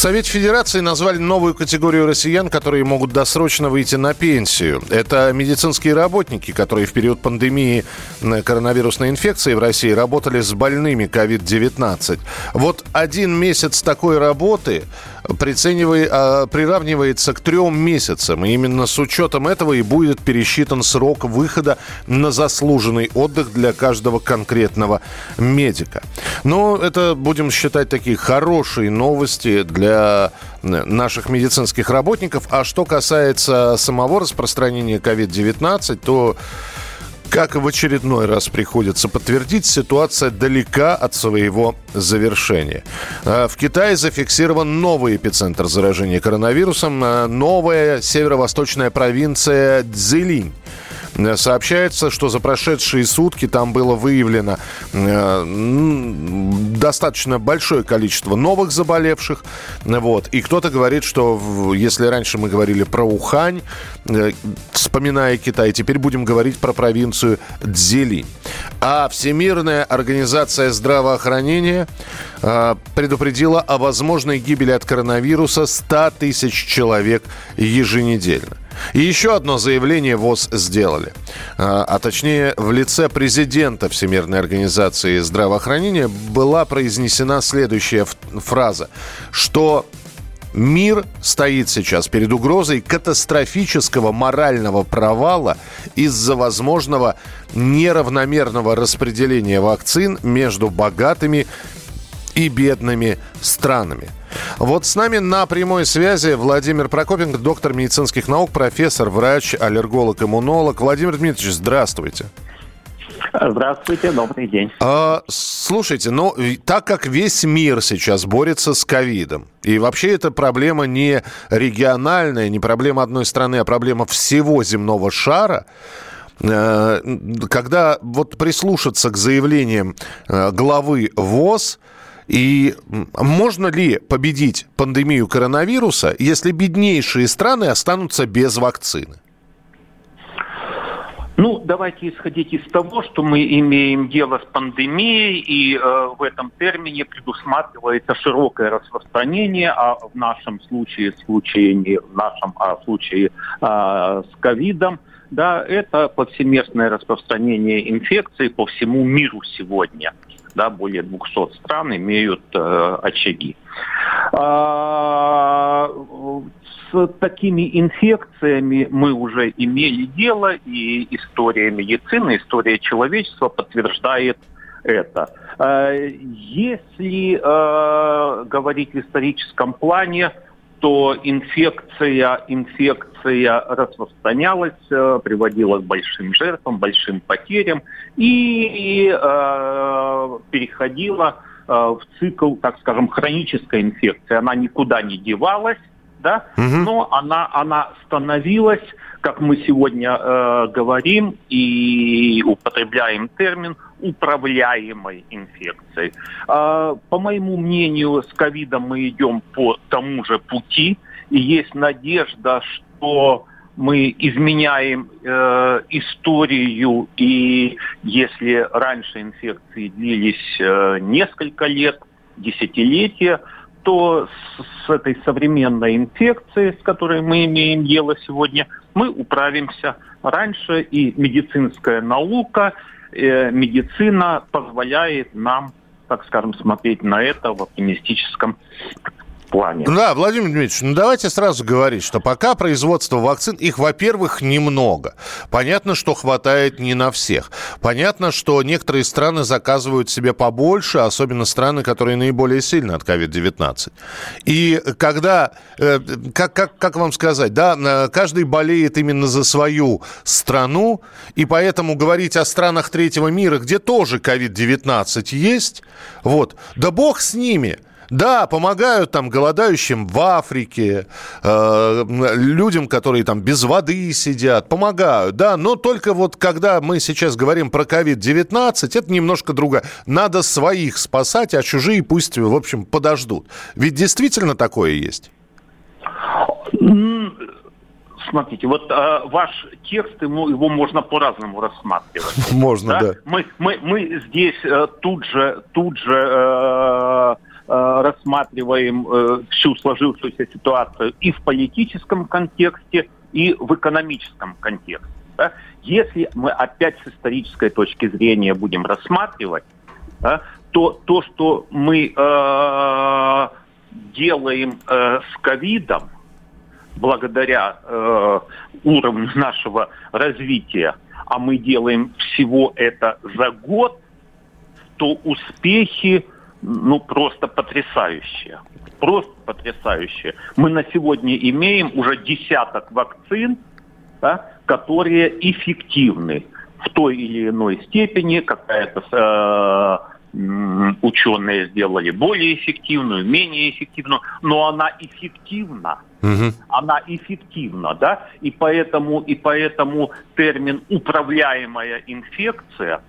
Совете Федерации назвали новую категорию россиян, которые могут досрочно выйти на пенсию. Это медицинские работники, которые в период пандемии коронавирусной инфекции в России работали с больными COVID-19. Вот один месяц такой работы приравнивается к трем месяцам. И именно с учетом этого и будет пересчитан срок выхода на заслуженный отдых для каждого конкретного медика. Но это, будем считать, такие хорошие новости для наших медицинских работников. А что касается самого распространения COVID-19, то как в очередной раз приходится подтвердить, ситуация далека от своего завершения. А, в Китае зафиксирован новый эпицентр заражения коронавирусом, а, новая северо-восточная провинция Цзилинь. Сообщается, что за прошедшие сутки там было выявлено э, достаточно большое количество новых заболевших. Вот. И кто-то говорит, что если раньше мы говорили про Ухань, э, вспоминая Китай, теперь будем говорить про провинцию Дзели. А Всемирная организация здравоохранения э, предупредила о возможной гибели от коронавируса 100 тысяч человек еженедельно. И еще одно заявление ВОЗ сделали. А, а точнее, в лице президента Всемирной организации здравоохранения была произнесена следующая фраза, что Мир стоит сейчас перед угрозой катастрофического морального провала из-за возможного неравномерного распределения вакцин между богатыми и бедными странами. Вот с нами на прямой связи Владимир Прокопенко, доктор медицинских наук, профессор, врач, аллерголог, иммунолог. Владимир Дмитриевич, здравствуйте. Здравствуйте, добрый день. А, слушайте, ну, так как весь мир сейчас борется с ковидом, и вообще эта проблема не региональная, не проблема одной страны, а проблема всего земного шара, э, когда вот прислушаться к заявлениям э, главы ВОЗ, и можно ли победить пандемию коронавируса, если беднейшие страны останутся без вакцины? Ну, давайте исходить из того, что мы имеем дело с пандемией, и э, в этом термине предусматривается широкое распространение, а в нашем случае, случае не в нашем, а случае э, с ковидом, да, это повсеместное распространение инфекции по всему миру сегодня да, более 200 стран имеют э, очаги. А, с такими инфекциями мы уже имели дело, и история медицины, история человечества подтверждает это. А, если э, говорить в историческом плане, то инфекция, инфекция распространялась, э, приводила к большим жертвам, большим потерям и э, переходила э, в цикл, так скажем, хронической инфекции. Она никуда не девалась, да, угу. но она, она становилась, как мы сегодня э, говорим и употребляем термин, управляемой инфекцией. Э, по моему мнению, с ковидом мы идем по тому же пути, и есть надежда, что мы изменяем э, историю, и если раньше инфекции длились э, несколько лет, десятилетия, то с, с этой современной инфекцией, с которой мы имеем дело сегодня, мы управимся раньше, и медицинская наука, медицина позволяет нам, так скажем, смотреть на это в оптимистическом плане. Да, Владимир Дмитриевич, ну давайте сразу говорить, что пока производство вакцин, их, во-первых, немного. Понятно, что хватает не на всех. Понятно, что некоторые страны заказывают себе побольше, особенно страны, которые наиболее сильны от COVID-19. И когда, э, как, как, как вам сказать, да, э, каждый болеет именно за свою страну, и поэтому говорить о странах третьего мира, где тоже COVID-19 есть, вот, да бог с ними – Да, помогают там голодающим в Африке, э, людям, которые там без воды сидят, помогают, да, но только вот когда мы сейчас говорим про COVID-19, это немножко другое. Надо своих спасать, а чужие пусть, в общем, подождут. Ведь действительно такое есть? Смотрите, вот э, ваш текст, ему, его можно по-разному рассматривать. Можно, да. да. Мы, мы, мы здесь э, тут же, тут же э, рассматриваем э, всю сложившуюся ситуацию и в политическом контексте, и в экономическом контексте. Да? Если мы опять с исторической точки зрения будем рассматривать, да, то то, что мы э, делаем э, с ковидом, благодаря э, уровню нашего развития, а мы делаем всего это за год, то успехи ну просто потрясающие. Просто потрясающие. Мы на сегодня имеем уже десяток вакцин, да, которые эффективны в той или иной степени. Какая-то э, ученые сделали более эффективную, менее эффективную, но она эффективна. Угу. Она эффективна, да, и поэтому, и поэтому термин «управляемая инфекция»,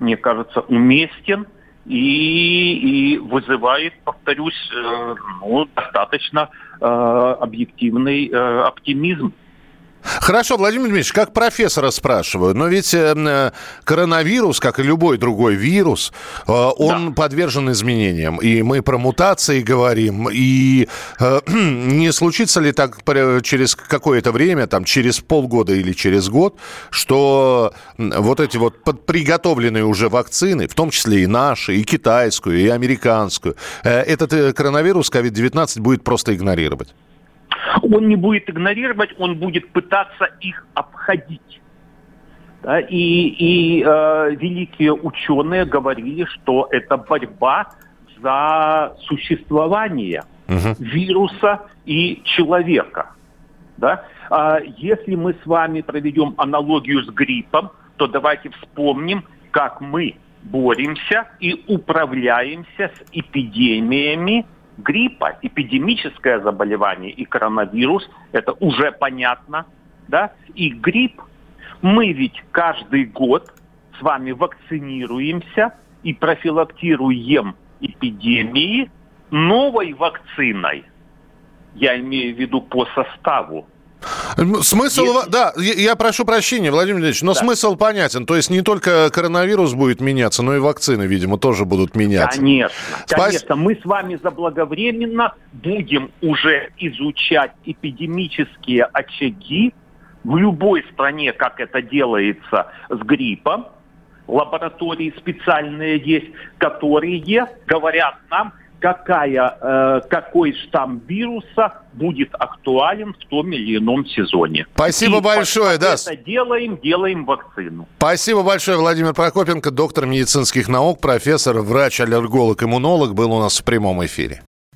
мне кажется, уместен и, и вызывает, повторюсь, э, ну, достаточно э, объективный э, оптимизм. Хорошо, Владимир Дмитриевич, как профессора спрашиваю, но ведь э, э, коронавирус, как и любой другой вирус, э, он да. подвержен изменениям. И мы про мутации говорим. И э, не случится ли так через какое-то время, там, через полгода или через год, что вот эти вот приготовленные уже вакцины, в том числе и наши, и китайскую, и американскую, этот коронавирус COVID-19 будет просто игнорировать? Он не будет игнорировать, он будет пытаться их обходить. Да, и и э, великие ученые говорили, что это борьба за существование угу. вируса и человека. Да? А если мы с вами проведем аналогию с гриппом, то давайте вспомним, как мы боремся и управляемся с эпидемиями гриппа, эпидемическое заболевание и коронавирус, это уже понятно, да, и грипп, мы ведь каждый год с вами вакцинируемся и профилактируем эпидемии новой вакциной. Я имею в виду по составу. Смысл, Если... да, я прошу прощения, Владимир Владимирович, но да. смысл понятен. То есть не только коронавирус будет меняться, но и вакцины, видимо, тоже будут меняться. Конечно, Спас... конечно. Мы с вами заблаговременно будем уже изучать эпидемические очаги в любой стране, как это делается с гриппом. Лаборатории специальные есть, которые говорят нам, какая, э, какой штамм вируса будет актуален в том или ином сезоне. Спасибо и большое, да. Это делаем, делаем вакцину. Спасибо большое, Владимир Прокопенко, доктор медицинских наук, профессор, врач, аллерголог, иммунолог, был у нас в прямом эфире.